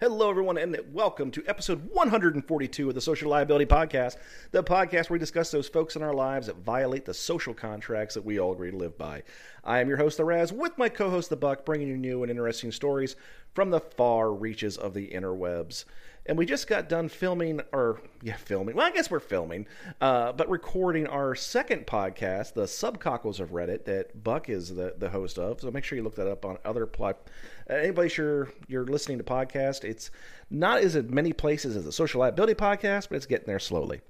Hello, everyone, and welcome to episode 142 of the Social Liability Podcast, the podcast where we discuss those folks in our lives that violate the social contracts that we all agree to live by. I am your host, The Raz, with my co host, The Buck, bringing you new and interesting stories from the far reaches of the interwebs. And we just got done filming, or, yeah, filming. Well, I guess we're filming, uh, but recording our second podcast, The Subcockles of Reddit, that Buck is the, the host of. So make sure you look that up on other platforms anybody sure you're listening to podcast, it's not as many places as a Social Liability Podcast, but it's getting there slowly.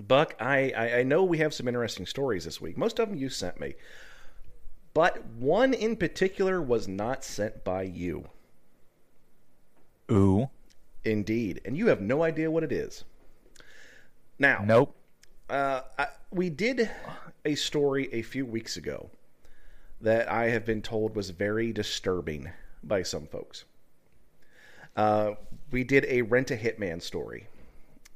Buck, I, I, I know we have some interesting stories this week. Most of them you sent me, but one in particular was not sent by you. Ooh. Indeed. And you have no idea what it is. Now, nope. Uh, I, we did a story a few weeks ago that I have been told was very disturbing by some folks. Uh, we did a rent a hitman story.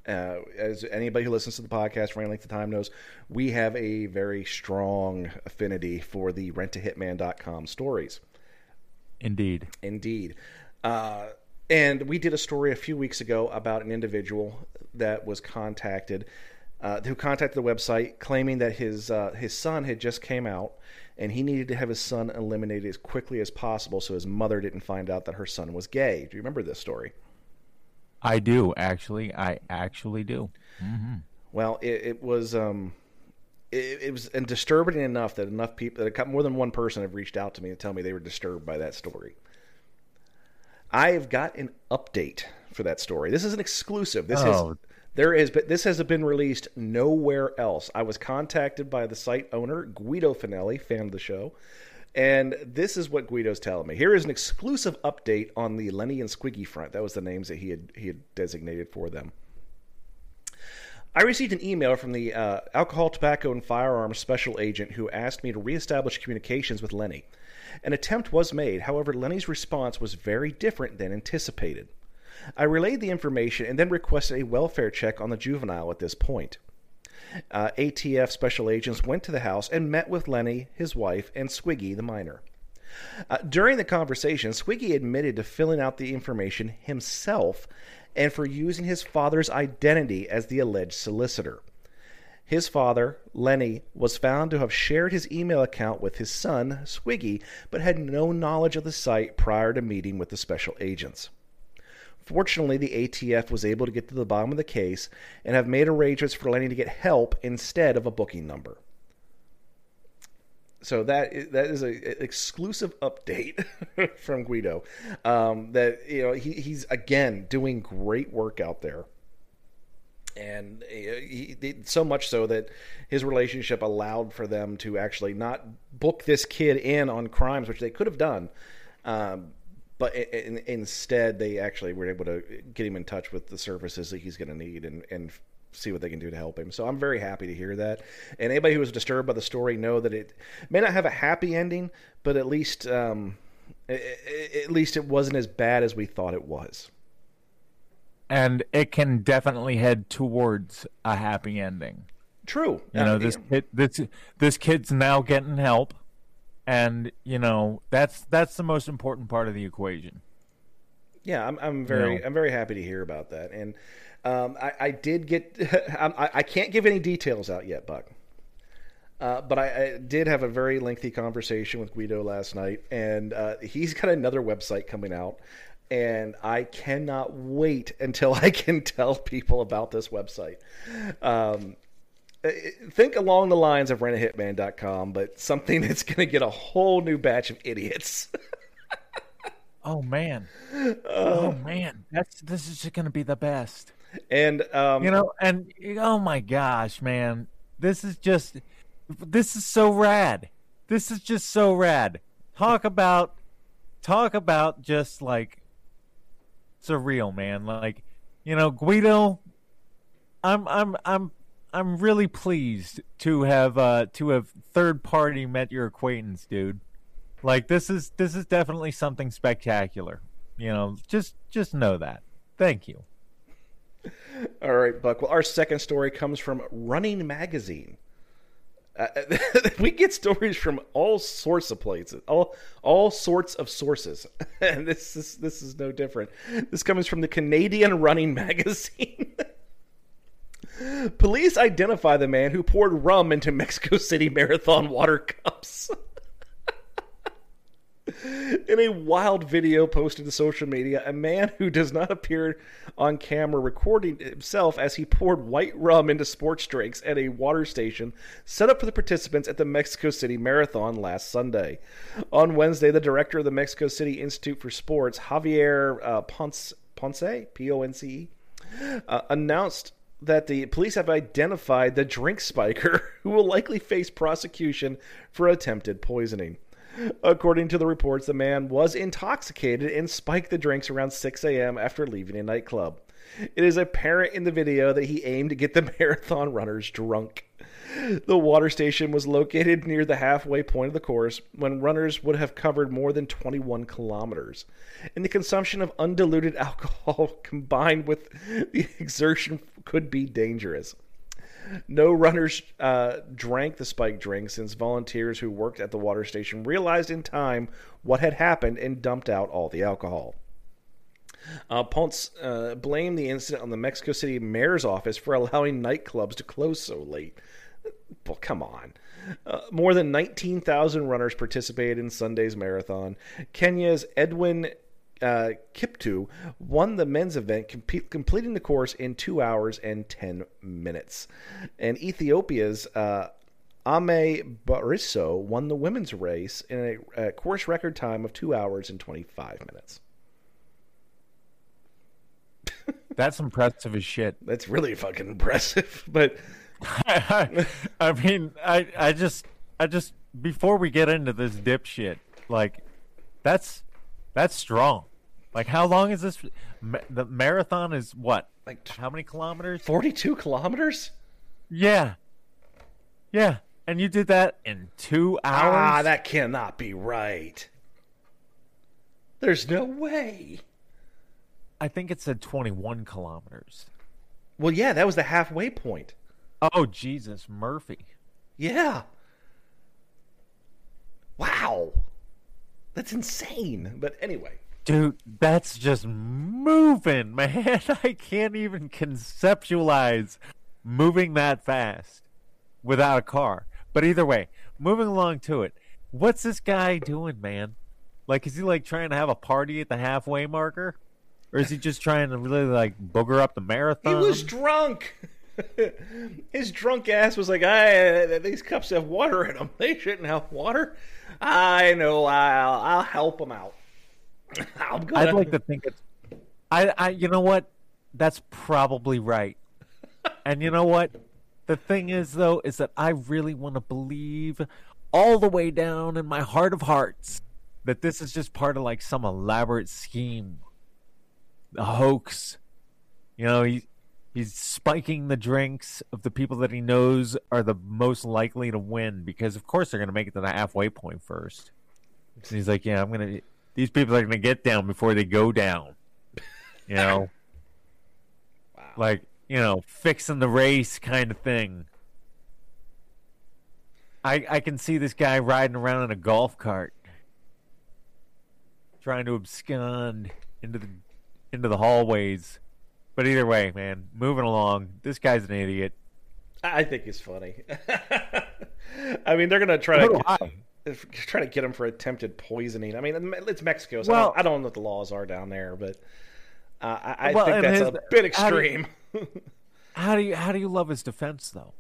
Uh, as anybody who listens to the podcast for any length of time knows, we have a very strong affinity for the rentahitman.com stories. Indeed. Indeed. Uh, and we did a story a few weeks ago about an individual that was contacted, uh, who contacted the website claiming that his uh, his son had just came out and he needed to have his son eliminated as quickly as possible so his mother didn't find out that her son was gay. Do you remember this story? I do actually. I actually do. Mm-hmm. Well, it, it was um, it, it, was and disturbing enough that enough people, that more than one person, have reached out to me to tell me they were disturbed by that story. I have got an update for that story. This is an exclusive. This oh. is there is, but this has been released nowhere else. I was contacted by the site owner, Guido Fanelli, fan of the show, and this is what Guido's telling me. Here is an exclusive update on the Lenny and Squiggy front. That was the names that he had he had designated for them. I received an email from the uh, alcohol, tobacco, and firearms special agent who asked me to reestablish communications with Lenny. An attempt was made, however, Lenny's response was very different than anticipated. I relayed the information and then requested a welfare check on the juvenile at this point. Uh, ATF special agents went to the house and met with Lenny, his wife, and Squiggy, the minor. Uh, during the conversation, Squiggy admitted to filling out the information himself and for using his father's identity as the alleged solicitor. His father, Lenny, was found to have shared his email account with his son, Squiggy, but had no knowledge of the site prior to meeting with the special agents. Fortunately, the ATF was able to get to the bottom of the case and have made arrangements for Lenny to get help instead of a booking number. So that is, that is an exclusive update from Guido. Um, that you know he, he's again doing great work out there, and he, he, so much so that his relationship allowed for them to actually not book this kid in on crimes, which they could have done. Um, but in, instead they actually were able to get him in touch with the services that he's going to need and, and see what they can do to help him. So I'm very happy to hear that. And anybody who was disturbed by the story know that it may not have a happy ending, but at least um, at least it wasn't as bad as we thought it was. And it can definitely head towards a happy ending. True. You know, this kid, this this kid's now getting help and you know that's that's the most important part of the equation. Yeah, I'm I'm very you know? I'm very happy to hear about that, and um, I, I, did get I, I, can't give any details out yet, Buck. Uh, but I, I, did have a very lengthy conversation with Guido last night, and uh, he's got another website coming out, and I cannot wait until I can tell people about this website. Um, think along the lines of rentahitman.com, but something that's going to get a whole new batch of idiots. oh man, uh, oh man, that's this is going to be the best. And um, you know, and oh my gosh, man, this is just this is so rad. This is just so rad. Talk about talk about just like surreal, man. Like you know, Guido. I'm I'm I'm I'm really pleased to have uh to have third party met your acquaintance, dude. Like this is this is definitely something spectacular. You know, just just know that. Thank you. All right, Buck. Well, our second story comes from Running Magazine. Uh, we get stories from all sorts of places, all all sorts of sources, and this is this is no different. This comes from the Canadian Running Magazine. Police identify the man who poured rum into Mexico City Marathon water cups. In a wild video posted to social media, a man who does not appear on camera recording himself as he poured white rum into sports drinks at a water station set up for the participants at the Mexico City Marathon last Sunday. On Wednesday, the director of the Mexico City Institute for Sports, Javier uh, Ponce, Ponce, P O N C E, uh, announced that the police have identified the drink spiker who will likely face prosecution for attempted poisoning. According to the reports, the man was intoxicated and spiked the drinks around 6 a.m. after leaving a nightclub. It is apparent in the video that he aimed to get the marathon runners drunk. The water station was located near the halfway point of the course when runners would have covered more than 21 kilometers. And the consumption of undiluted alcohol combined with the exertion could be dangerous. No runners uh, drank the spiked drink since volunteers who worked at the water station realized in time what had happened and dumped out all the alcohol. Uh, Ponce uh, blamed the incident on the Mexico City mayor's office for allowing nightclubs to close so late. Well, come on. Uh, more than 19,000 runners participated in Sunday's marathon. Kenya's Edwin uh, Kiptoo won the men's event, comp- completing the course in two hours and 10 minutes. And Ethiopia's uh, Ame Bariso won the women's race in a, a, course record time of two hours and 25 minutes. That's impressive as shit. That's really fucking impressive. But I, I mean, I, I just, I just, before we get into this dipshit, like, that's that's strong. Like, how long is this? The marathon is what? Like, how many kilometers? 42 kilometers? Yeah. Yeah. And you did that in two hours? Ah, that cannot be right. There's no way. I think it said 21 kilometers. Well, yeah, that was the halfway point. Oh, Jesus, Murphy. Yeah. Wow. That's insane. But anyway. Dude, that's just moving, man. I can't even conceptualize moving that fast without a car. But either way, moving along to it. What's this guy doing, man? Like, is he like trying to have a party at the halfway marker? Or is he just trying to really like booger up the marathon? He was drunk. His drunk ass was like, "I these cups have water in them. They shouldn't have water." I know. I'll I'll help him out. Gonna... I'd like to think it's. I I you know what? That's probably right. and you know what? The thing is though is that I really want to believe all the way down in my heart of hearts that this is just part of like some elaborate scheme, a hoax. You know, he he's spiking the drinks of the people that he knows are the most likely to win because of course they're going to make it to the halfway point first. He's like, yeah, I'm going to these people are going to get down before they go down. You know? wow. Like, you know, fixing the race kind of thing. I I can see this guy riding around in a golf cart trying to abscond into the into the hallways but either way, man, moving along. This guy's an idiot. I think he's funny. I mean, they're gonna try to get, try to get him for attempted poisoning. I mean, it's Mexico, so well, I, don't, I, don't, know what the laws are down there, but uh, I, I well, think that's his, a bit extreme. How do, you, how do you how do you love his defense though?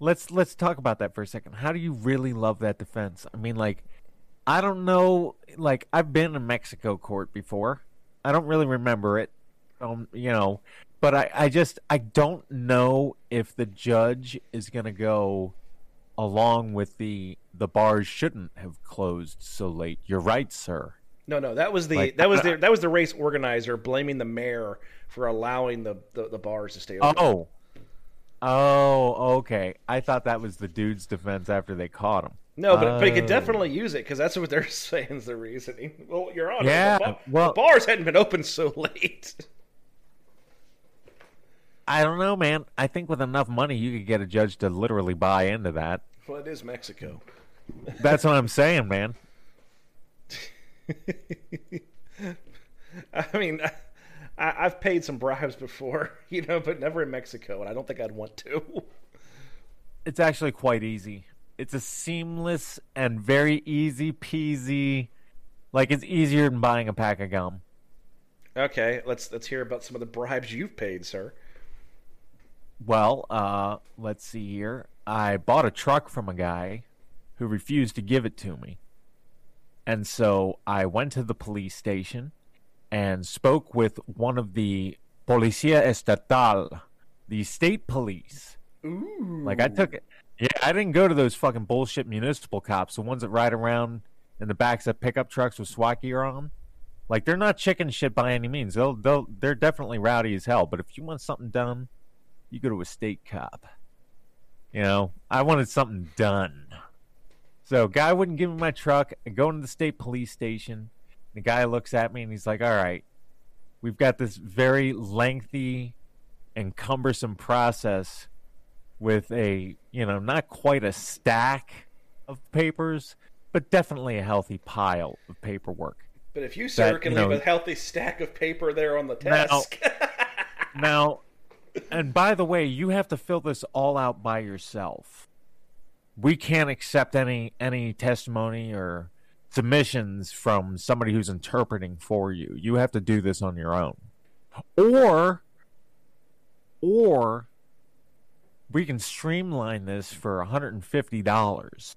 Let's let's talk about that for a second. How do you really love that defense? I mean, like, I don't know. Like, I've been in Mexico court before. I don't really remember it um, you know, but I, I just I don't know if the judge is going to go along with the the bars shouldn't have closed so late. You're right, sir. No, no, that was the like, that was the that was the race organizer blaming the mayor for allowing the the, the bars to stay open. Oh. Oh, okay. I thought that was the dude's defense after they caught him. No, but, but he could oh. definitely use it because that's what they're saying is the reasoning. Well, you're on. Yeah, the, well, the bars hadn't been open so late. I don't know, man. I think with enough money, you could get a judge to literally buy into that. Well, it is Mexico. That's what I'm saying, man. I mean, I, I've paid some bribes before, you know, but never in Mexico, and I don't think I'd want to. It's actually quite easy. It's a seamless and very easy peasy. Like it's easier than buying a pack of gum. Okay, let's let's hear about some of the bribes you've paid, sir. Well, uh, let's see here. I bought a truck from a guy who refused to give it to me. And so I went to the police station and spoke with one of the Policía Estatal, the state police. Ooh. Like I took it. Yeah, I didn't go to those fucking bullshit municipal cops, the ones that ride around in the backs of pickup trucks with SWAT gear on. Like they're not chicken shit by any means. They'll they'll they're definitely rowdy as hell. But if you want something done, you go to a state cop. You know, I wanted something done. So guy wouldn't give me my truck. I go into the state police station. The guy looks at me and he's like, "All right, we've got this very lengthy and cumbersome process with a, you know, not quite a stack of papers, but definitely a healthy pile of paperwork." But if you, sir, That, can you leave know- a healthy stack of paper there on the Now- desk. Now, and by the way, you have to fill this all out by yourself. We can't accept any any testimony or submissions from somebody who's interpreting for you. You have to do this on your own. Or or we can streamline this for $150.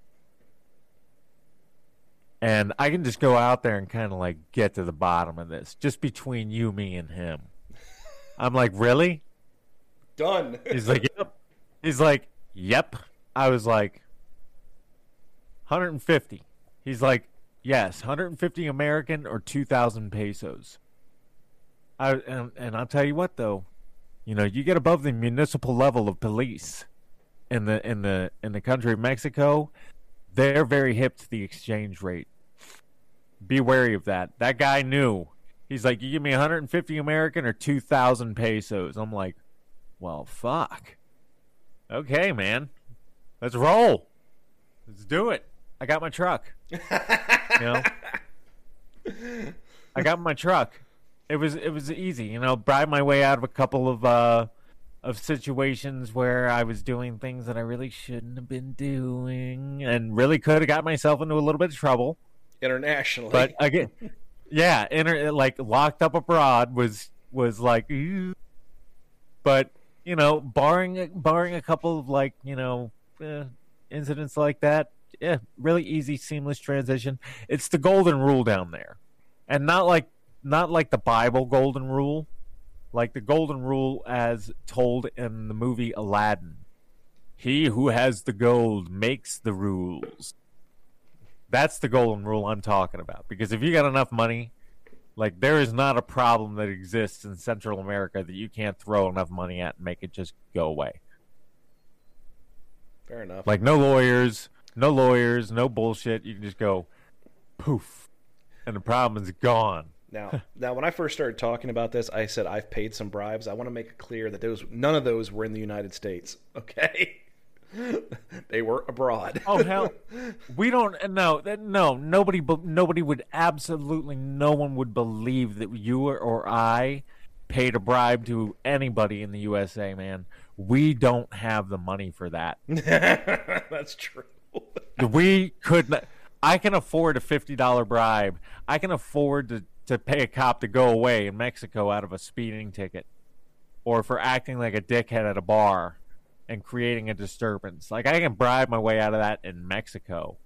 And I can just go out there and kind of like get to the bottom of this, just between you, me, and him. I'm like, really? Done. He's like, yep. He's like, yep. I was like, 150. He's like, yes, 150 American or 2,000 pesos. I and, and I'll tell you what though, you know, you get above the municipal level of police in the in the in the country of Mexico, they're very hip to the exchange rate. Be wary of that. That guy knew. He's like, you give me 150 American or 2,000 pesos. I'm like, well, fuck. Okay, man. Let's roll. Let's do it. I got my truck. You know? I got my truck. It was it was easy, you know, bribe my way out of a couple of uh of situations where I was doing things that I really shouldn't have been doing and really could have got myself into a little bit of trouble. Internationally. But again, yeah, inter- like locked up abroad was was like, "Ew." but you know, barring barring a couple of like you know eh, incidents like that, yeah, really easy, seamless transition. It's the golden rule down there, and not like not like the Bible golden rule, like the golden rule as told in the movie Aladdin. He who has the gold makes the rules. That's the golden rule I'm talking about. Because if you got enough money, like there is not a problem that exists in Central America that you can't throw enough money at and make it just go away. Fair enough. Like no lawyers, no lawyers, no bullshit. You can just go poof, and the problem is gone. Now, now, when I first started talking about this, I said I've paid some bribes. I want to make it clear that those none of those were in the United States. Okay, they were abroad. Oh hell, we don't. Uh, no, that- no. Nobody, nobody would absolutely. No one would believe that you or, or I paid a bribe to anybody in the USA. Man, we don't have the money for that. That's true. we could. Not, I can afford a fifty dollar bribe. I can afford to to pay a cop to go away in Mexico out of a speeding ticket, or for acting like a dickhead at a bar and creating a disturbance. Like I can bribe my way out of that in Mexico,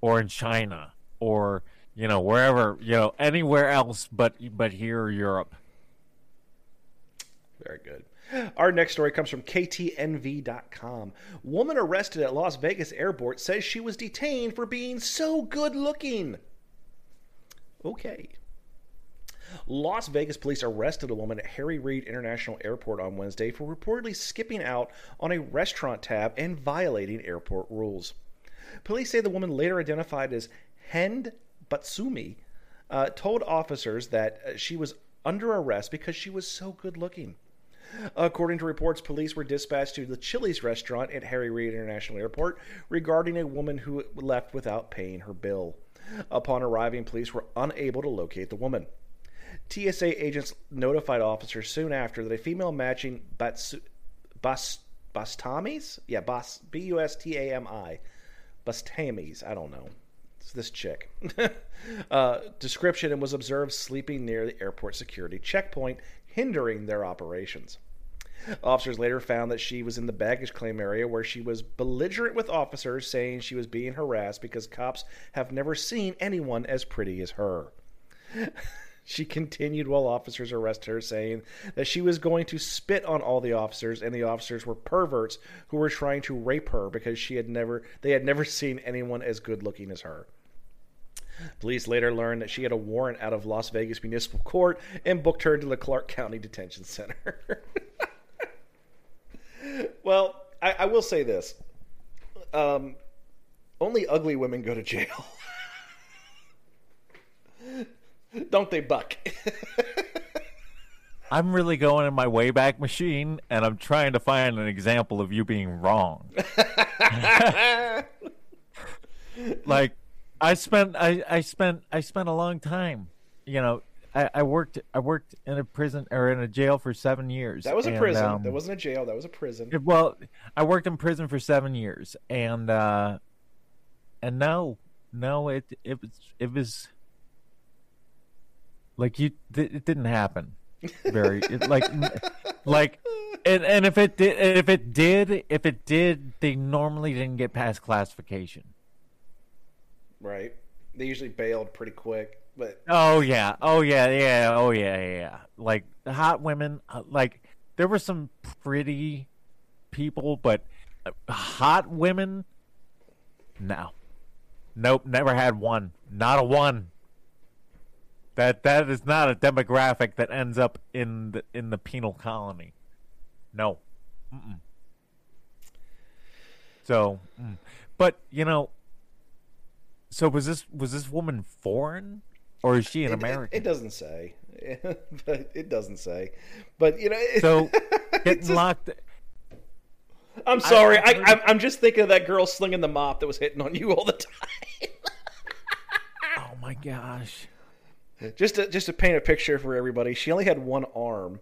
or in China, or you know wherever you know anywhere else but but here Europe. Very good. Our next story comes from KTNV.com. Woman arrested at Las Vegas airport says she was detained for being so good looking. Okay. Las Vegas police arrested a woman at Harry Reid International Airport on Wednesday for reportedly skipping out on a restaurant tab and violating airport rules. Police say the woman, later identified as Hend Batsumi, uh, told officers that uh, she was under arrest because she was so good looking. According to reports, police were dispatched to the Chili's restaurant at Harry Reid International Airport regarding a woman who left without paying her bill. Upon arriving, police were unable to locate the woman. TSA agents notified officers soon after that a female matching Batsu, Bas, Bastamis? Yeah, Bas, B U S T A M I. Bastamis, I don't know. It's this chick. uh, description and was observed sleeping near the airport security checkpoint, hindering their operations. Officers later found that she was in the baggage claim area where she was belligerent with officers, saying she was being harassed because cops have never seen anyone as pretty as her. she continued while officers arrested her, saying that she was going to spit on all the officers, and the officers were perverts who were trying to rape her because she had never they had never seen anyone as good looking as her. Police later learned that she had a warrant out of Las Vegas Municipal Court and booked her to the Clark County Detention Center. well, I, I, will say this: um, only ugly women go to jail. Don't they, Buck? I'm really going in my Wayback Machine, and I'm trying to find an example of you being wrong. like, I spent, I, I spent, I spent a long time. You know, I, I, worked, I worked in a prison or in a jail for seven years. That was a prison. Um, that wasn't a jail. That was a prison. It, well, I worked in prison for seven years, and uh, and no, no, it, it was, it was like you, it didn't happen. Very it, like, like, and and if it did, if it did, if it did, they normally didn't get past classification. Right. They usually bailed pretty quick, but oh yeah, oh yeah, yeah, oh yeah, yeah. Like hot women, uh, like there were some pretty people, but uh, hot women, no, nope, never had one, not a one. That that is not a demographic that ends up in the in the penal colony. No. Mm-mm. So, mm. but you know, so was this was this woman foreign, or is she an it, American? It, it, doesn't say, but it doesn't say. But you know, so getting just, locked. I'm sorry. I, I, I'm just thinking of that girl slinging the mop that was hitting on you all the time. oh my gosh! Just to, just to paint a picture for everybody, she only had one arm,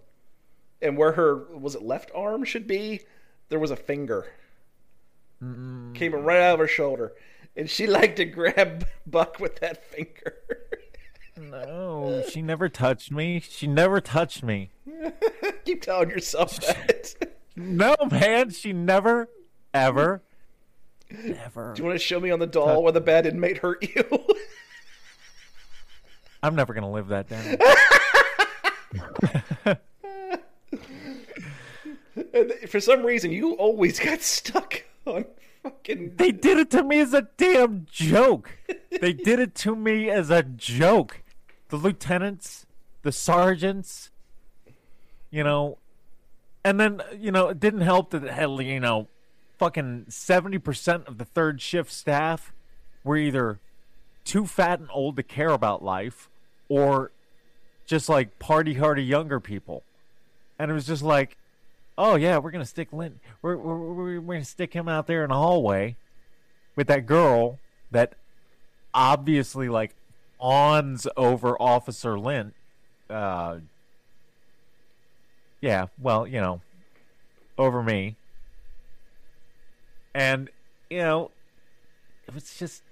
and where her was it left arm should be, there was a finger. Mm. Came right out of her shoulder, and she liked to grab Buck with that finger. no, she never touched me. She never touched me. Keep telling yourself that. no, man, she never, ever, never. Do you want to show me on the doll where the bad inmate hurt you? I'm never gonna live that down. for some reason, you always got stuck on fucking. They did it to me as a damn joke. they did it to me as a joke. The lieutenants, the sergeants, you know, and then you know it didn't help that had you know, fucking seventy percent of the third shift staff were either too fat and old to care about life or just like party hardy younger people. And it was just like, oh yeah, we're gonna stick Lint. We're we're, we're gonna stick him out there in the hallway with that girl that obviously like awns over Officer Lint. Uh, yeah, well, you know, over me. And you know, it was just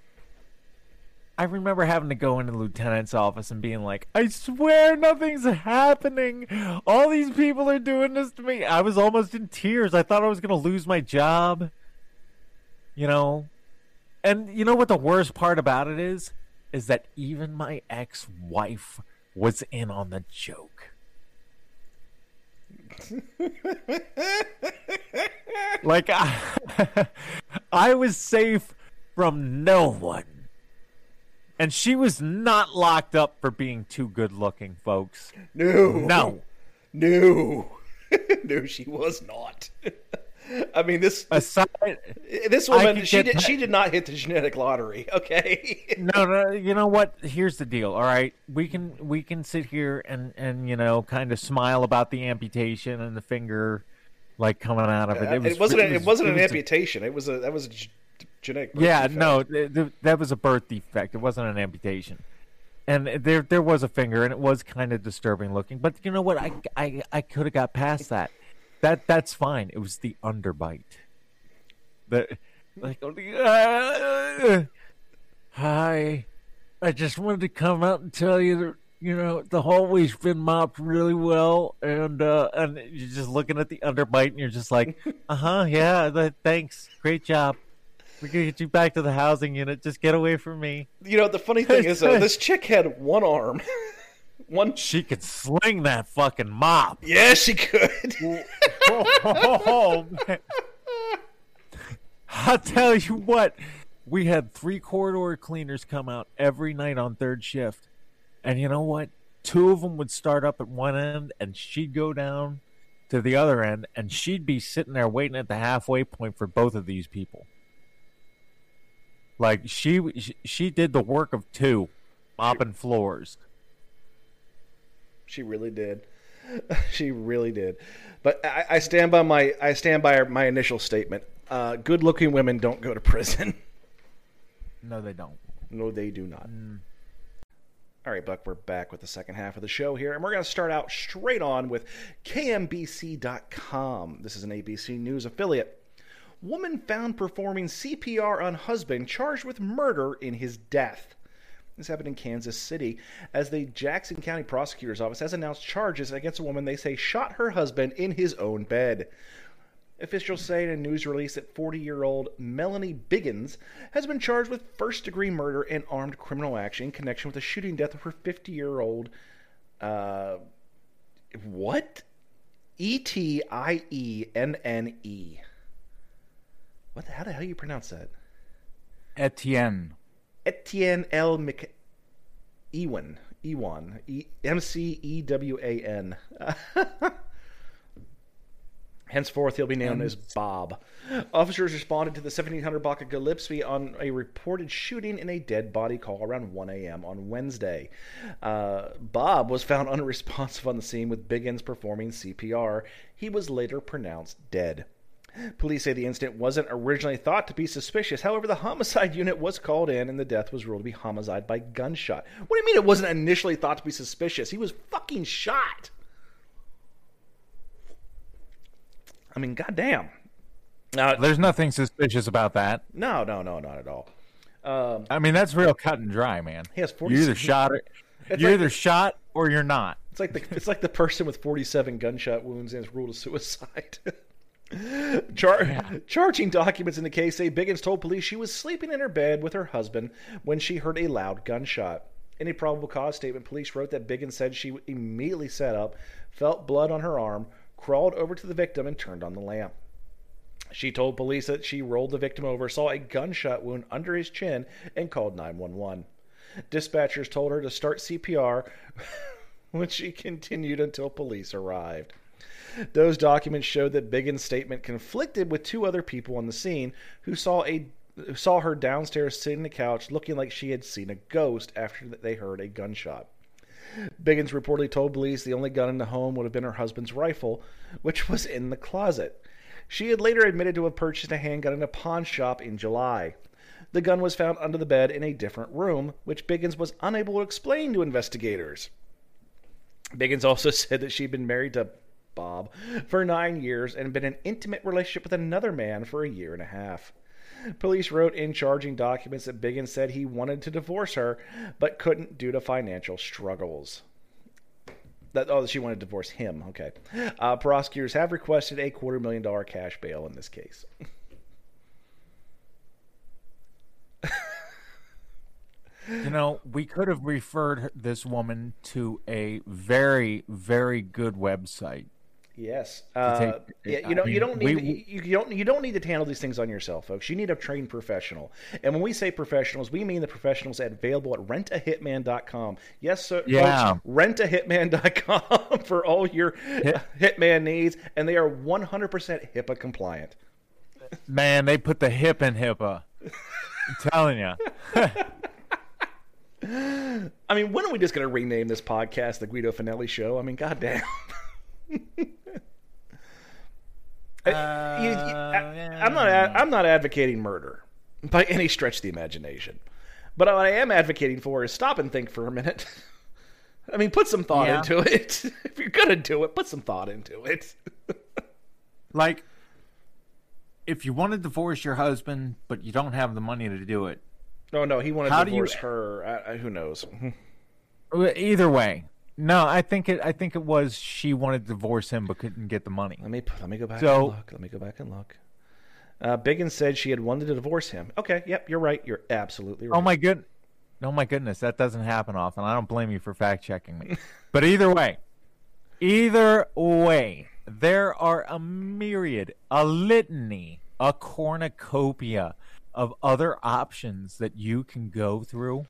I remember having to go into the lieutenant's office and being like, I swear nothing's happening. All these people are doing this to me. I was almost in tears. I thought I was going to lose my job. You know? And you know what the worst part about it is? Is that even my ex wife was in on the joke. like, I, I was safe from no one and she was not locked up for being too good looking, folks. No. No. No. no, she was not. I mean, this Aside, this woman she did she did not hit the genetic lottery. Okay. no, no, you know what? Here's the deal. All right, we can we can sit here and and you know kind of smile about the amputation and the finger like coming out of it. it, uh, was, wasn't. it it, was- wasn't it an was- amputation. It was a that was genetic. Yeah, defect. no, th- th- that was a birth defect. It wasn't an amputation. And there there was a finger, and it was kind of disturbing looking. But you know what? I I, I could have got past that. That that's fine. It was the underbite. The like, "Uh, hi, I just wanted to come out and tell you that you know the hallway's been mopped really well, and uh, and you're just looking at the underbite, and you're just like, uh huh, yeah, th- thanks, great job. We're gonna get you back to the housing unit. Just get away from me. You know the funny thing is though, this chick had one arm, one. She could sling that fucking mop. Yeah, she could. oh, man. I'll tell you what, we had three corridor cleaners come out every night on third shift. And you know what? Two of them would start up at one end and she'd go down to the other end and she'd be sitting there waiting at the halfway point for both of these people. Like she she, she did the work of two mopping floors. She really did. She really did. But I, I stand by my I stand by my initial statement. Uh, good-looking women don't go to prison. No, they don't. no, they do not. All right, Buck, we're back with the second half of the show here, and we're going to start out straight on with KMBC.com. This is an ABC News affiliate. Woman found performing CPR on husband charged with murder in his death. This happened in Kansas City as the Jackson County Prosecutor's Office has announced charges against a woman they say shot her husband in his own bed. Officials say in a news release that 40 year old Melanie Biggins has been charged with first degree murder and armed criminal action in connection with the shooting death of her 50 year old. Uh, what? E T I E N N E. What the, how the hell do you pronounce that? Etienne. Etienne L. Mc... Ewan. Ewan. E- M C E W A N. Henceforth, he'll be known as Bob. Officers responded to the 1700 block of Gillespie on a reported shooting in a dead body call around 1 a.m. on Wednesday. Uh, Bob was found unresponsive on the scene with Biggins performing CPR. He was later pronounced dead. Police say the incident wasn't originally thought to be suspicious. However, the homicide unit was called in and the death was ruled to be homicide by gunshot. What do you mean it wasn't initially thought to be suspicious? He was fucking shot. I mean, goddamn. Now, There's nothing suspicious about that. no, no, no, not at all. Um, I mean, that's real cut and dry, man. He has You either shot or you're like- either shot or you're not. It's like the it's like the person with 47 gunshot wounds and is ruled a suicide. Char- Charging documents in the case say Biggins told police she was sleeping in her bed with her husband when she heard a loud gunshot. In a probable cause statement, police wrote that Biggins said she immediately sat up, felt blood on her arm, crawled over to the victim, and turned on the lamp. She told police that she rolled the victim over, saw a gunshot wound under his chin, and called 911. Dispatchers told her to start CPR, which she continued until police arrived. Those documents showed that Biggins' statement conflicted with two other people on the scene who saw a who saw her downstairs sitting on the couch looking like she had seen a ghost after they heard a gunshot. Biggins reportedly told police the only gun in the home would have been her husband's rifle, which was in the closet. She had later admitted to have purchased a handgun in a pawn shop in July. The gun was found under the bed in a different room, which Biggins was unable to explain to investigators. Biggins also said that she'd been married to Bob for nine years and been in an intimate relationship with another man for a year and a half. Police wrote in charging documents that Biggins said he wanted to divorce her, but couldn't due to financial struggles. That oh, she wanted to divorce him. Okay. Uh, prosecutors have requested a quarter million dollar cash bail in this case. You know, we could have referred this woman to a very, very good website. Yes. Uh, take- yeah, I you don't. you don't need. we- you, you don't. You don't need to handle these things on yourself, folks. You need a trained professional. And when we say professionals, we mean the professionals at available at rentahitman.com. Yes, sir. Yeah. Folks, rentahitman.com for all your hitman needs, and they are 100% HIPAA compliant. Man, they put the hip in HIPAA. I'm telling you. I mean, when are we just going to rename this podcast the Guido Fanelli Show? I mean, goddamn. I- you- you- I, am not. I'm not advocating murder by any stretch of the imagination. But what I am advocating for is stop and think for a minute. I mean, put some thought Yeah. into it. if you're gonna do it, put some thought into it. Like, if you want to divorce your husband, but you don't have the money to do it, No, no, he wanted to do you- divorce her. I, I, who knows? either way. No, I think it. I think it was she wanted to divorce him but couldn't get the money. Let me let me go back So- and look. Let me go back and look. Uh, Biggins said she had wanted to divorce him. Okay, yep, you're right. You're absolutely right. Oh my good, oh my goodness, that doesn't happen often. I don't blame you for fact checking me. but either way, either way, there are a myriad, a litany, a cornucopia of other options that you can go through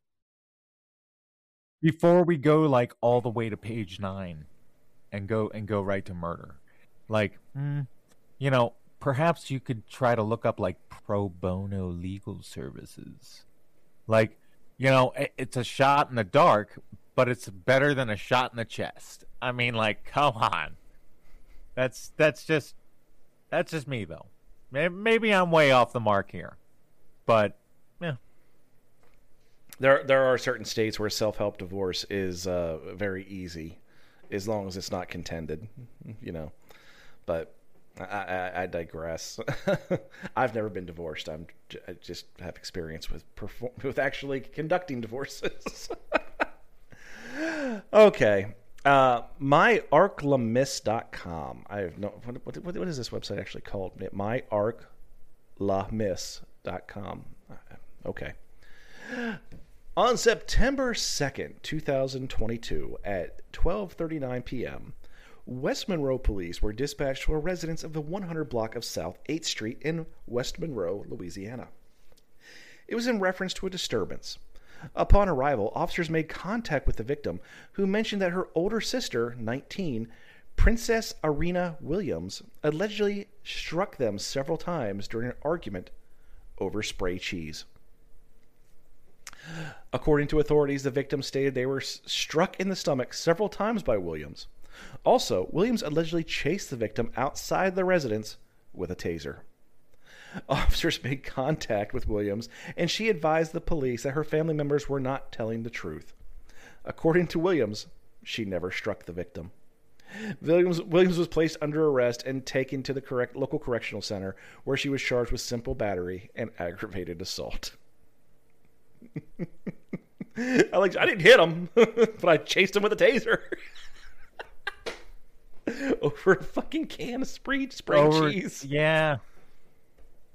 before we go like all the way to page nine and go and go right to murder. Like, mm, you know, perhaps you could try to look up like pro bono legal services. Like, you know, i- it's a shot in the dark, but it's better than a shot in the chest. I mean, like, come on. That's that's just that's just me though. Maybe I'm way off the mark here, but There, there are certain states where self-help divorce is uh, very easy, as long as it's not contended, you know. But I, I, I digress. I've never been divorced. I'm, I just have experience with perform- with actually conducting divorces. okay. Uh, myarklamiss.com. I have no. What, what, what is this website actually called? Myarklamiss.com. Okay. On September 2nd, 2022, at 12:39 p.m., West Monroe police were dispatched to a residence of the 100 block of South 8th Street in West Monroe, Louisiana. It was in reference to a disturbance. Upon arrival, officers made contact with the victim, who mentioned that her older sister, 19, Princess Arena Williams, allegedly struck them several times during an argument over spray cheese. According to authorities, the victim stated they were struck in the stomach several times by Williams. Also, Williams allegedly chased the victim outside the residence with a taser. Officers made contact with Williams, and she advised the police that her family members were not telling the truth. According to Williams, she never struck the victim. Williams, Williams was placed under arrest and taken to the correct local correctional center, where she was charged with simple battery and aggravated assault. I like I didn't hit him, but I chased him with a taser. Over a fucking can of spray spray Over- cheese. yeah.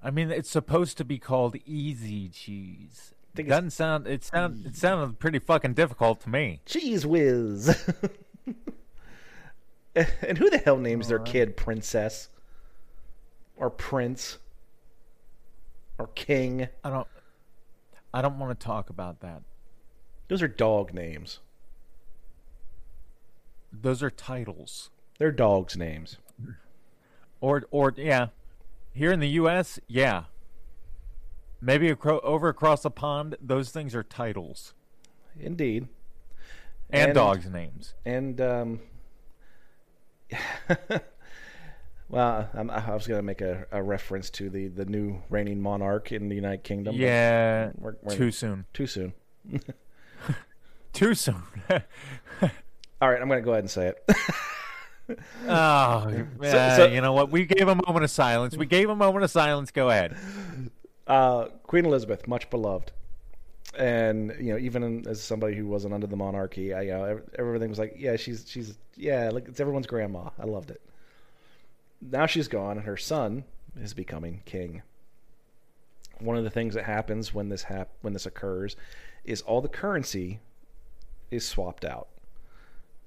I mean, it's supposed to be called easy cheese. It's- Doesn't sound it sound it sounded pretty fucking difficult to me. Cheez Whiz. and who the hell names their kid Princess? Or Prince? Or King? I don't I don't want to talk about that. Those are dog names. Those are titles. They're dogs' names. Or or yeah. Here in the US, yeah. Maybe acro- over across the pond, those things are titles Indeed. and, And- dogs' names. And um, well, I'm, I was going to make a, a reference to the, the new reigning monarch in the United Kingdom. Yeah, we're- we're- too soon. Too soon. Too soon. All right, I'm going to go ahead and say it. oh, uh, so- you know what? We gave a moment of silence. We gave a moment of silence. Go ahead. uh, Queen Elizabeth, much beloved. And you know, even as somebody who wasn't under the monarchy, I, you know, everything was like, yeah, she's she's yeah, like it's everyone's grandma. I loved it. Now she's gone, and her son is becoming king. One of the things that happens when this hap- when this occurs is all the currency is swapped out.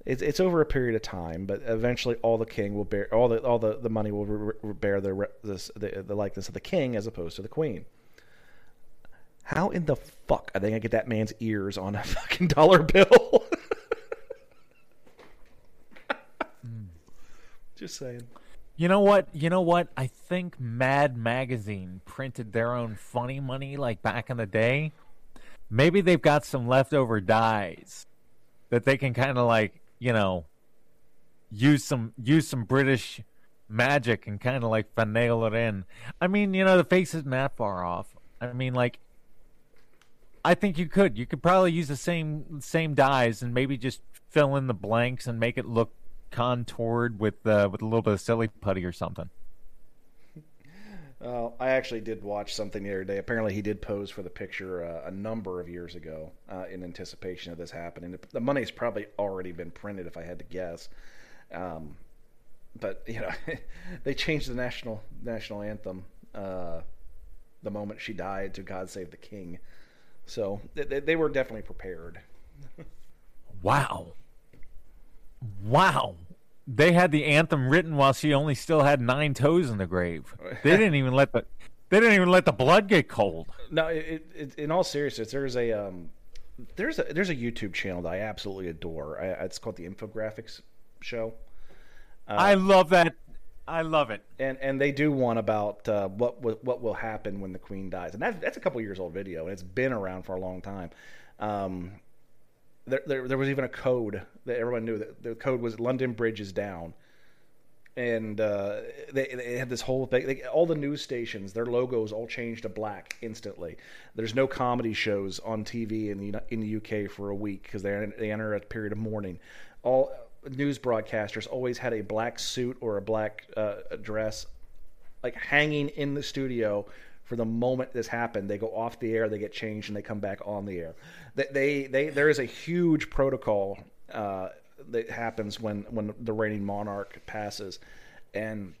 It's it's over a period of time, but eventually all the king will bear all the all the, the money will re- re- bear the, re- this, the the likeness of the king as opposed to the queen. How in the fuck are they gonna get that man's ears on a fucking dollar bill? Hmm. Just saying. You know what? You know what? I think Mad Magazine printed their own funny money like back in the day. Maybe they've got some leftover dies that they can kind of like, you know, use some use some British magic and kind of like finagle it in. I mean, you know, the face isn't that far off. I mean, like, I think you could. You could probably use the same same dies and maybe just fill in the blanks and make it look contoured with uh, with a little bit of silly putty or something. Uh, I actually did watch something the other day. Apparently, he did pose for the picture uh, a number of years ago uh, in anticipation of this happening. The, the money's probably already been printed, if I had to guess. Um, but you know, they changed the national national anthem uh, the moment she died to "God Save the King," so they, they were definitely prepared. wow, wow! They had the anthem written while she only still had nine toes in the grave. They didn't even let the they didn't even let the blood get cold. No, it, it, in all seriousness, there's a um, there's a there's a YouTube channel that I absolutely adore. I, it's called the Infographics Show. Uh, I love that. I love it. And and they do one about uh, what what will happen when the queen dies, and that's that's a couple years old video, and it's been around for a long time. Um, there, there, there was even a code that everyone knew that the code was London Bridge is down, and uh, they they had this whole thing. They, all the news stations, their logos all changed to black instantly. There's no comedy shows on TV in the in the UK for a week because they they enter a period of mourning. All news broadcasters always had a black suit or a black uh, dress, like hanging in the studio for the moment this happened. They go off the air, they get changed, and they come back on the air. They, they, they there is a huge protocol uh, that happens when when the reigning monarch passes, and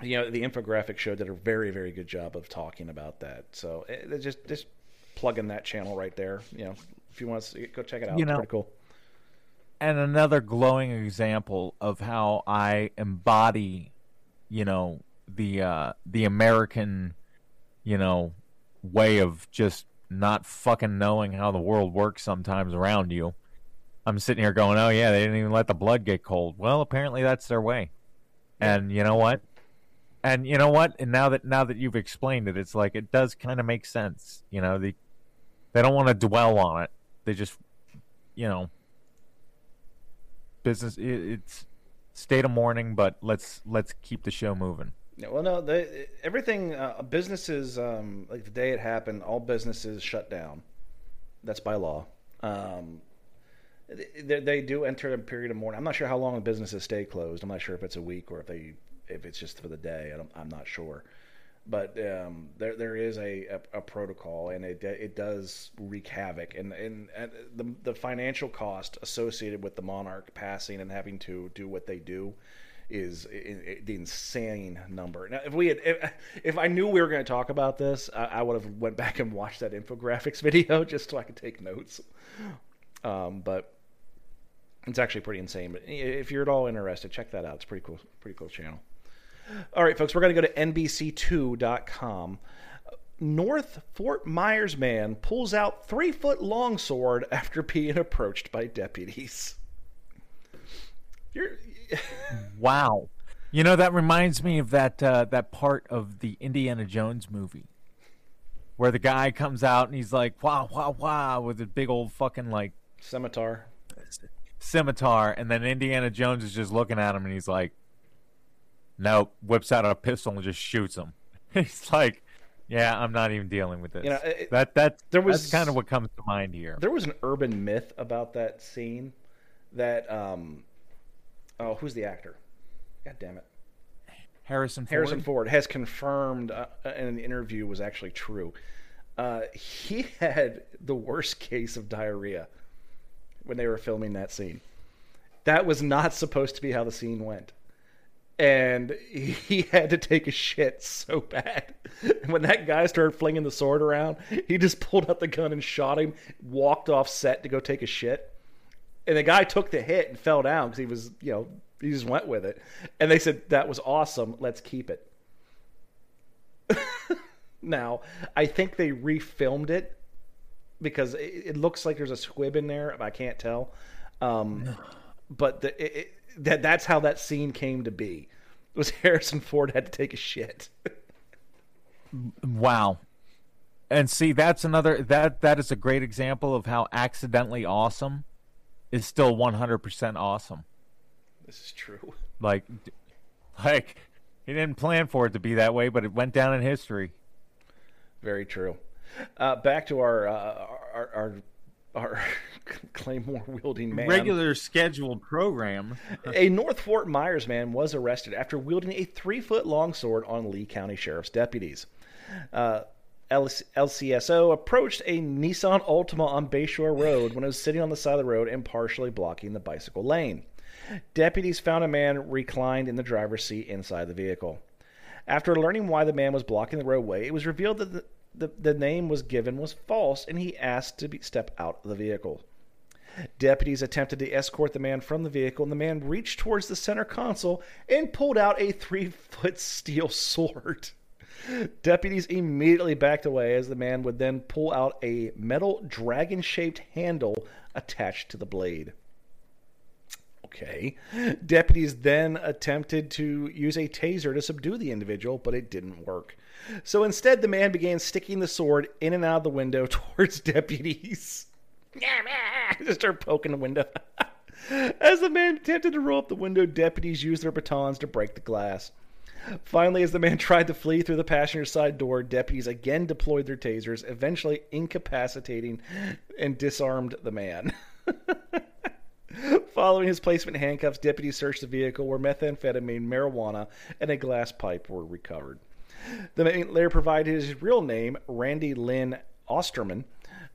you know the infographic show did a very very good job of talking about that. So it, it just just plug in that channel right there. You know, if you want to see, go check it out. You it's know, pretty cool. And another glowing example of how I embody, you know, the uh, the American you know, way of just not fucking knowing how the world works sometimes around you. I'm sitting here going, "Oh yeah, they didn't even let the blood get cold." Well, apparently that's their way. And you know what? And you know what? And now that now that you've explained it, it's like it does kind of make sense. You know, the they don't want to dwell on it. They just, you know, business. It, it's state of mourning, but let's let's keep the show moving. Yeah, well, no, they, everything uh, businesses um, like the day it happened, all businesses shut down. That's by law. Um, they, they, do enter a period of mourning. I'm not sure how long the businesses stay closed. I'm not sure if it's a week or if they if it's just for the day. I am not sure, but um, there there is a, a, a, protocol and it it does wreak havoc and, and and the the financial cost associated with the monarch passing and having to do what they do is the insane number. Now, if we had, if, if I knew we were going to talk about this, I, I, would have went back and watched that infographics video just so I could take notes. Um, but it's actually pretty insane. But if you're at all interested, check that out. It's pretty cool. Pretty cool channel. All right, folks, we're going to go to NBC2.com. North Fort Myers man pulls out three foot long sword after being approached by deputies. You're, wow. You know that reminds me of that uh, that part of the Indiana Jones movie where the guy comes out and he's like wow wow wow with a big old fucking like scimitar scimitar and then Indiana Jones is just looking at him and he's like nope whips out a pistol and just shoots him. he's like yeah, I'm not even dealing with this. You know, it, that that there was that's kind of what comes to mind here. There was an urban myth about that scene that um, oh, who's the actor? God damn it. Harrison Ford. Harrison Ford has confirmed uh, in an interview was actually true. Uh, he had the worst case of diarrhea when they were filming that scene. That was not supposed to be how the scene went. And he had to take a shit so bad. when that guy started flinging the sword around, he just pulled out the gun and shot him, walked off set to go take a shit and the guy took the hit and fell down because he was, you know, he just went with it. And they said that was awesome. Let's keep it. now, I think they refilmed it because it, it, looks like there's a squib in there. I can't tell. Um, but the, it, it, that that's how that scene came to be. It was Harrison Ford had to take a shit. wow. And see, that's another that that is a great example of how accidentally awesome is still 100% awesome. This is true. Like like he didn't plan for it to be that way, but it went down in history. Very true. Uh, back to our uh, our, our our claymore wielding man. Regular scheduled program. a North Fort Myers man was arrested after wielding a three foot long sword on Lee County Sheriff's deputies. Uh, LCSO approached a Nissan Altima on Bayshore Road when it was sitting on the side of the road and partially blocking the bicycle lane. Deputies found a man reclined in the driver's seat inside the vehicle. After learning why the man was blocking the roadway, it was revealed that the, the, the name was given was false and he asked to be, step out of the vehicle. Deputies attempted to escort the man from the vehicle, and the man reached towards the center console and pulled out a three foot steel sword. Deputies immediately backed away as the man would then pull out a metal dragon shaped handle attached to the blade. Okay. Deputies then attempted to use a taser to subdue the individual, but it didn't work. So instead, the man began sticking the sword in and out of the window towards deputies. Just start poking the window. As the man attempted to roll up the window, deputies used their batons to break the glass. Finally, as the man tried to flee through the passenger side door, deputies again deployed their tasers, eventually incapacitating and disarmed the man. Following his placement in handcuffs, deputies searched the vehicle where methamphetamine, marijuana, and a glass pipe were recovered. The man later provided his real name, Randy Lynn Osterman,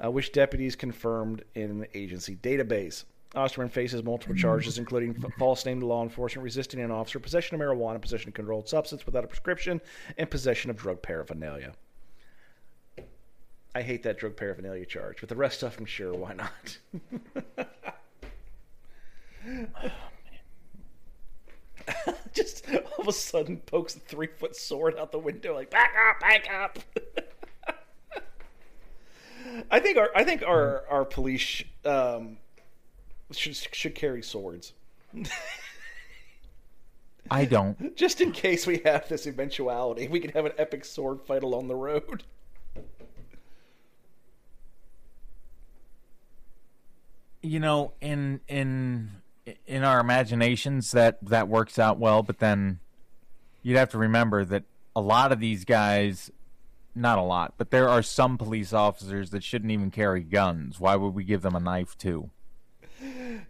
uh, which deputies confirmed in the agency database. Osterman faces multiple charges, including false name to law enforcement, resisting an officer, possession of marijuana, possession of controlled substance without a prescription, and possession of drug paraphernalia. I hate that drug paraphernalia charge, but the rest of them, sure, why not? Just all of a sudden pokes a three foot sword out the window, like back up, back up. I think our I think our our police um, should should carry swords. I don't. Just in case we have this eventuality, we can have an epic sword fight along the road. You know, in in in our imaginations that that works out well, but then you'd have to remember that a lot of these guys not a lot, but there are some police officers that shouldn't even carry guns. Why would we give them a knife too?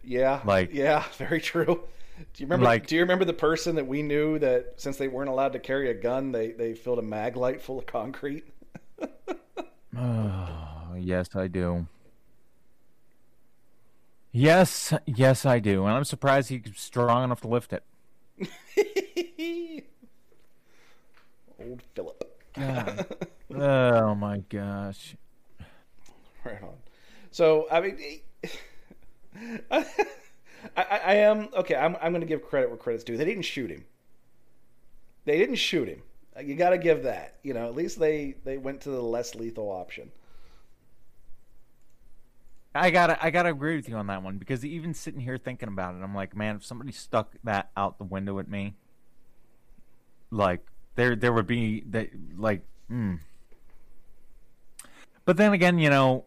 Yeah. Like Yeah, very true. Do you remember like, do you remember the person that we knew that since they weren't allowed to carry a gun, they they filled a Maglite full of concrete? oh, yes, I do. Yes, yes, I do, and I'm surprised he's strong enough to lift it. Old Philip. oh my gosh! Right on. So I mean, I, I, am okay. I'm I'm going to give credit where credit's due. They didn't shoot him. They didn't shoot him. You got to give that. You know, at least they they went to the less lethal option. I gotta I gotta agree with you on that one because even sitting here thinking about it, I'm like, man, if somebody stuck that out the window at me, like there there would be that like, mm. but then again, you know,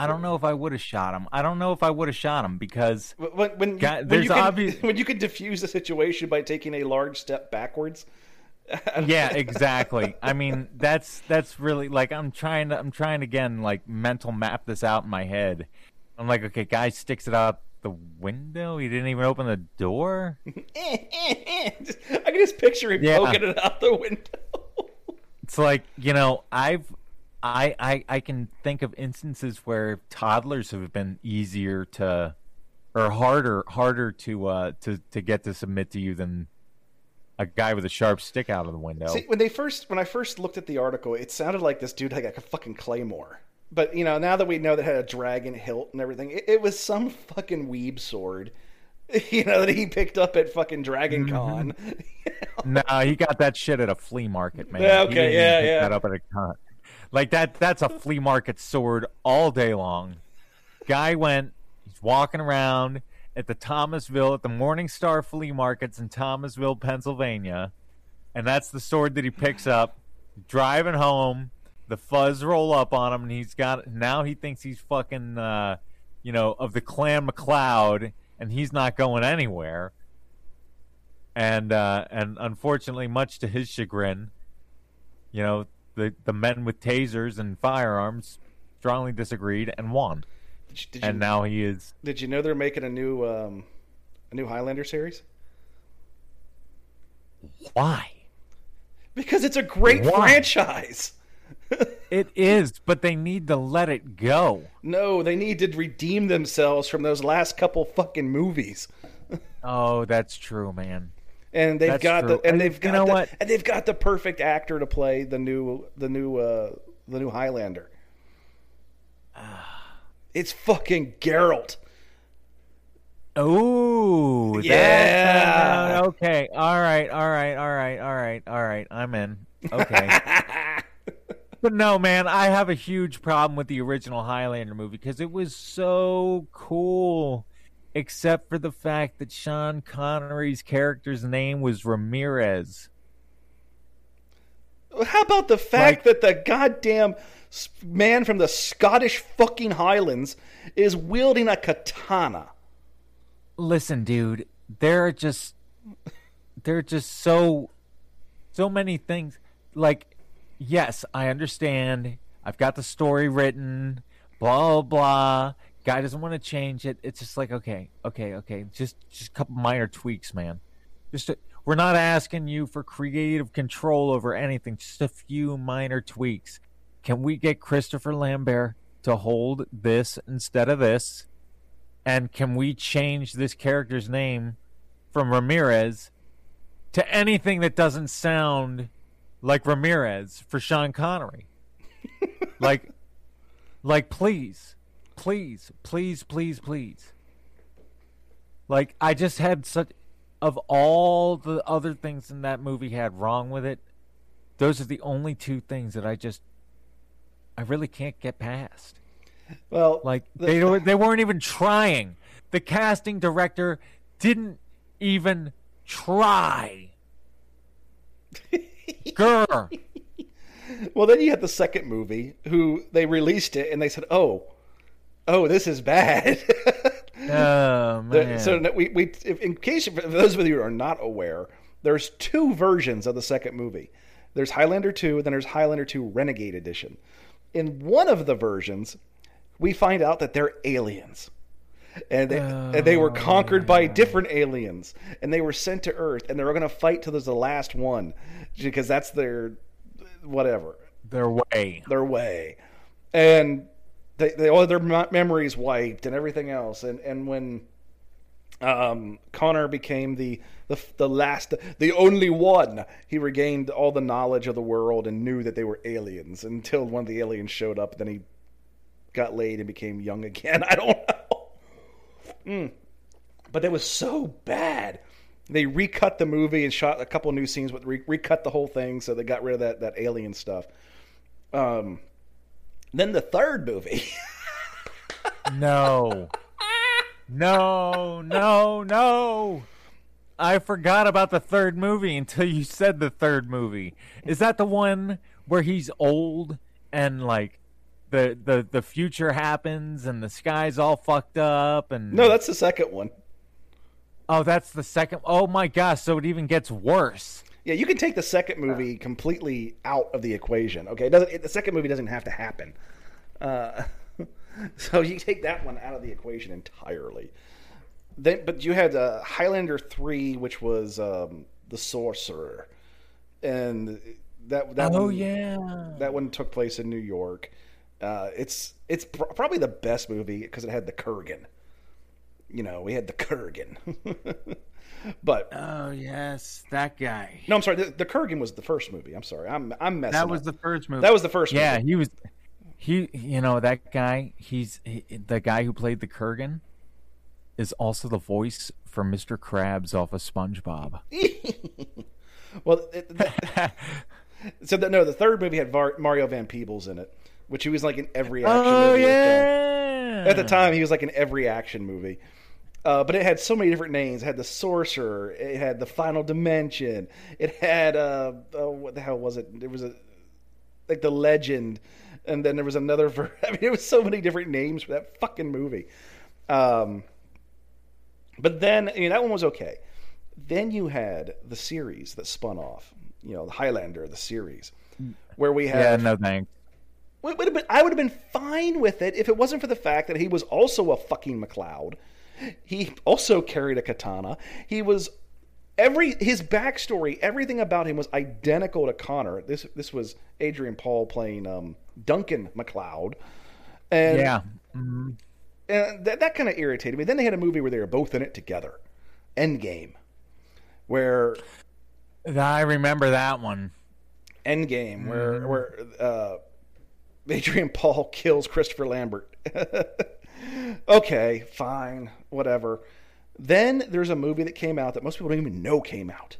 I don't know if I would have shot him. I don't know if I would have shot him because when when, God, when you obvious... when you could diffuse the situation by taking a large step backwards yeah, exactly. I mean, that's that's really like I'm trying to I'm trying again like mental map this out in my head. I'm like, okay, guy sticks it out the window. He didn't even open the door. I can just picture him yeah. poking it out the window. it's like you know, I've I, I I can think of instances where toddlers have been easier to or harder harder to uh to to get to submit to you than a guy with a sharp stick out of the window. See, when they first when I first looked at the article, it sounded like this dude had like a fucking claymore. but you know, now that we know that it had a dragon hilt and everything, it, it was some fucking weeb sword. You know that he picked up at fucking Dragon Con. No, he got that shit at a flea market, man. Yeah, okay, yeah, yeah. That up at a con. Like that. That's a flea market sword all day long. Guy went. He's walking around at the Thomasville at the Morning Star flea markets in Thomasville, Pennsylvania, and that's the sword that he picks up. Driving home, the fuzz roll up on him, and he's got now. He thinks he's fucking, uh, you know, of the Clan MacLeod, and he's not going anywhere and uh, and unfortunately, much to his chagrin, you know, the the men with tasers and firearms strongly disagreed and won, Did you, did you, and now he is. did you know they're making a new um, a new Highlander series? Why? Because it's a great Why? franchise. It is, but they need to let it go. No, they need to redeem themselves from those last couple fucking movies. Oh, that's true, man. And they've That's got true. the and they've you got know the, what? and they've got the perfect actor to play the new the new uh the new Highlander. It's fucking Geralt. Oh, Yeah. okay. All right. All right. All right. All right. All right. I'm in. Okay. but no, man, I have a huge problem with the original Highlander movie because it was so cool, except for the fact that Sean Connery's character's name was Ramirez. How about the fact Like- that the goddamn man from the Scottish fucking Highlands is wielding a katana? Listen, dude, there are just there are just so so many things. Like, yes, I understand. I've got the story written. Blah blah. Guy doesn't want to change it. It's just like okay, okay, okay. Just just a couple minor tweaks, man. Just a, we're not asking you for creative control over anything. Just a few minor tweaks. Can we get Christopher Lambert to hold this instead of this? And can we change this character's name from Ramirez to anything that doesn't sound like Ramirez for Sean Connery? like, like, please, please, please, please, please. Like, I just had such. Of all the other things in that movie had wrong with it, those are the only two things that I just. I really can't get past. Well, Like the- they were, they weren't even trying. The casting director didn't even try. Grr. Well, then you had the second movie, who they released it and they said, "Oh, oh, this is bad." Oh man. so we, we if, in case for those of you who are not aware, there's two versions of the second movie. There's Highlander 2, then there's Highlander 2 Renegade Edition. In one of the versions, we find out that they're aliens. And they, and they were conquered by oh, different aliens, and they were sent to Earth, and they were going to fight till there's the last one, because that's their whatever their way. their way, and they, they all their memories wiped and everything else. And and when um, Connor became the, the the last, the only one, he regained all the knowledge of the world and knew that they were aliens until one of the aliens showed up. Then he got laid and became young again. I don't know. Mm. But it was so bad. They recut the movie and shot a couple new scenes, but re- recut the whole thing, so they got rid of that that alien stuff. Um, then the third movie. No. No, no, no. I forgot about the third movie until you said the third movie. Is that the one where he's old and like the the the future happens and the sky's all fucked up and no, that's the second one. Oh, that's the second. Oh my gosh, so it even gets worse. Yeah, you can take the second movie completely out of the equation. Okay, it doesn't. It, the second movie doesn't have to happen. Uh, so you take that one out of the equation entirely. Then, but you had uh, Highlander three, which was um, the Sorcerer, and that that Oh one, yeah. that one took place in New York. Uh, it's it's pr- probably the best movie because it had the Kurgan. You know, we had the Kurgan. but Oh yes, that guy. no, I'm sorry. The, the Kurgan was the first movie. I'm sorry. I'm I'm messing. That was up. the first movie. that was the first. Yeah, movie. he was He, you know, that guy. He's he, the guy who played the Kurgan. Is also the voice for Mr. Krabs off of SpongeBob. well, it, so the, no, the third movie had Var, Mario Van Peebles in it, which he was like in every action oh movie. Uh, yeah. At the time, he was like in every action movie. Uh, but it had so many different names. It had the Sorcerer. It had the Final Dimension. It had uh, oh, what the hell was it? It was a like the Legend, and then there was another. Ver- I mean, there was so many different names for that fucking movie. Um, but then, I mean, that one was okay. Then you had the series that spun off. You know, the Highlander, the series, where we Yeah, had no thanks. Would- would have been, I would have been fine with it if it wasn't for the fact that he was also a fucking MacLeod. He also carried a katana. He was every his backstory, everything about him was identical to Connor. This this was Adrian Paul playing um, Duncan MacLeod, and Yeah. Mhm. and that that kind of irritated me. Then they had a movie where they were both in it together, Endgame, where I remember that one. Endgame, where where uh, Adrian Paul kills Christopher Lambert. okay, fine, whatever. Then there's a movie that came out that most people don't even know came out.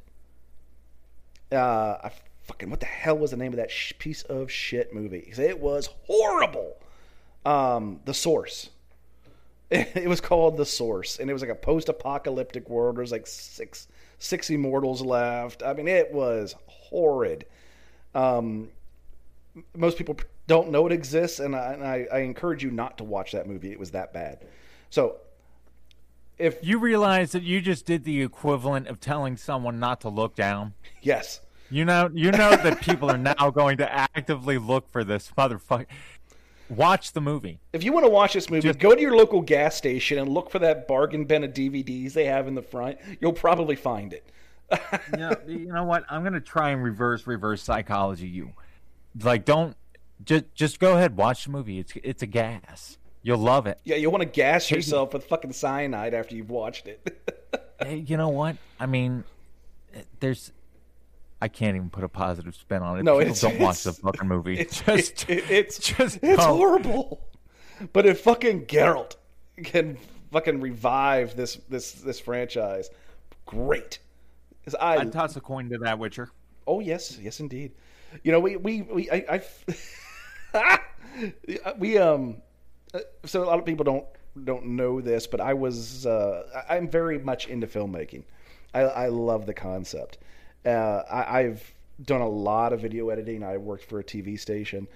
Uh, I fucking what the hell was the name of that sh- piece of shit movie? It was horrible. Um, The Source. It was called The Source, and it was like a post-apocalyptic world. There was like six six immortals left. I mean, it was horrid. Um, most people don't know it exists, and I, and I, I encourage you not to watch that movie. It was that bad. So, if You realize that you just did the equivalent of telling someone not to look down. yes, You know, you know that people are now going to actively look for this motherfucker. Watch the movie. if you want to watch this movie, Just- go to your local gas station and look for that bargain bin of DVDs they have in the front. You'll probably find it. Yeah, you know what? I'm gonna try and reverse reverse psychology you. Like, don't just just go ahead watch the movie. It's it's a gas. You'll love it. Yeah, you'll want to gas yourself with fucking cyanide after you've watched it. Hey, you know what? I mean, there's. I can't even put a positive spin on it. No, People it's- don't watch the fucking movie. It's just it- it's just it's don't. horrible. But if fucking Geralt can fucking revive this this this franchise, great. I, I'd toss a coin to that Witcher. oh yes yes indeed. You know we we we I, I we um uh, so a lot of people don't don't know this, but I was uh, I'm very much into filmmaking. I, I love the concept. Uh, I, I've done a lot of video editing. I worked for a TV station.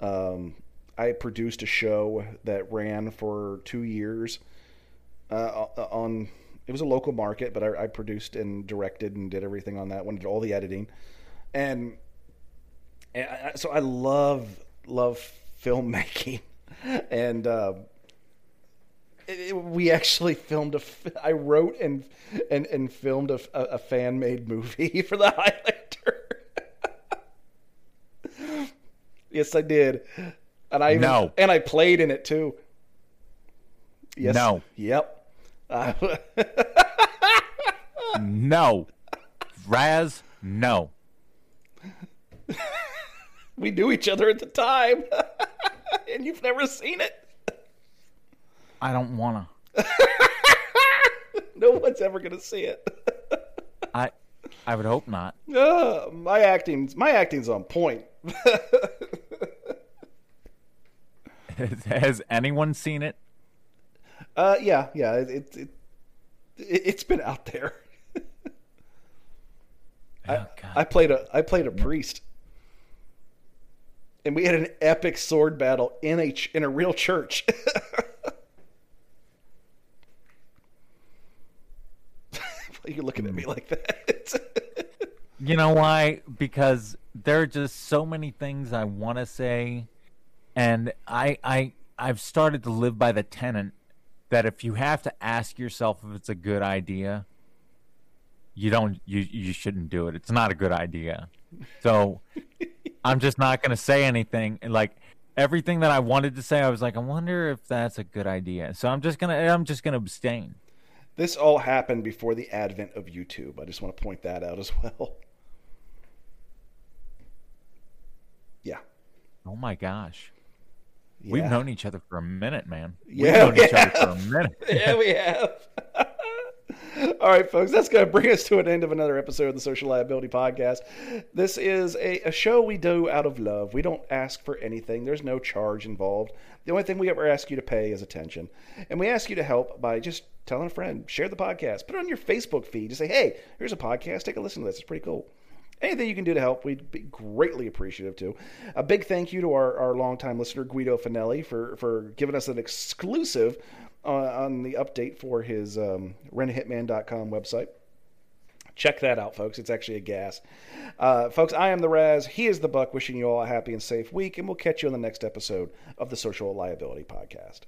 Um, I produced a show that ran for two years uh, on. It was a local market, but I, I produced and directed and did everything on that one, did all the editing, and, and I, so I love love filmmaking, and uh, it, it- we actually filmed a. I wrote and and and filmed a, a, a fan made movie for the Highlander. yes, I did, and I even, No. and I played in it too. Yes. No. Yep. Uh, No, Raz. No. We knew each other at the time, and you've never seen it. I don't wanna. No one's ever gonna see it. I I would hope not. Uh, my acting's my acting's on point. Has anyone seen it? Uh, yeah, yeah. It, it, it it's been out there. Oh, I, I played a I played a priest, and we had an epic sword battle in a ch- in a real church. Why are you looking at me like that? You know why? Because there are just so many things I want to say, and I I I've started to live by the tenet that if you have to ask yourself if it's a good idea, you don't you you shouldn't do it. It's not a good idea. So I'm just not going to say anything. Like everything that I wanted to say, I was like, I wonder if that's a good idea. So I'm just gonna I'm just gonna abstain. this all happened before the advent of YouTube. I just want to point that out as well. Yeah. Oh my gosh. We've known each other for a minute, man. Yeah, We've known we each other for a minute. yeah, we have. All right, folks, that's going to bring us to an end of another episode of the Social Liability Podcast. This is a, a show we do out of love. We don't ask for anything, there's no charge involved. The only thing we ever ask you to pay is attention. And we ask you to help by just telling a friend, share the podcast, put it on your Facebook feed. Just say, hey, here's a podcast, take a listen to this. It's pretty cool. Anything you can do to help, we'd be greatly appreciative too. A big thank you to our, our longtime listener, Guido Fanelli, for, for giving us an exclusive on, on the update for his um, rentahitman.com website. Check that out, folks. It's actually a gas. Uh, folks, I am the Raz. He is the Buck, wishing you all a happy and safe week, and we'll catch you on the next episode of the Social Liability Podcast.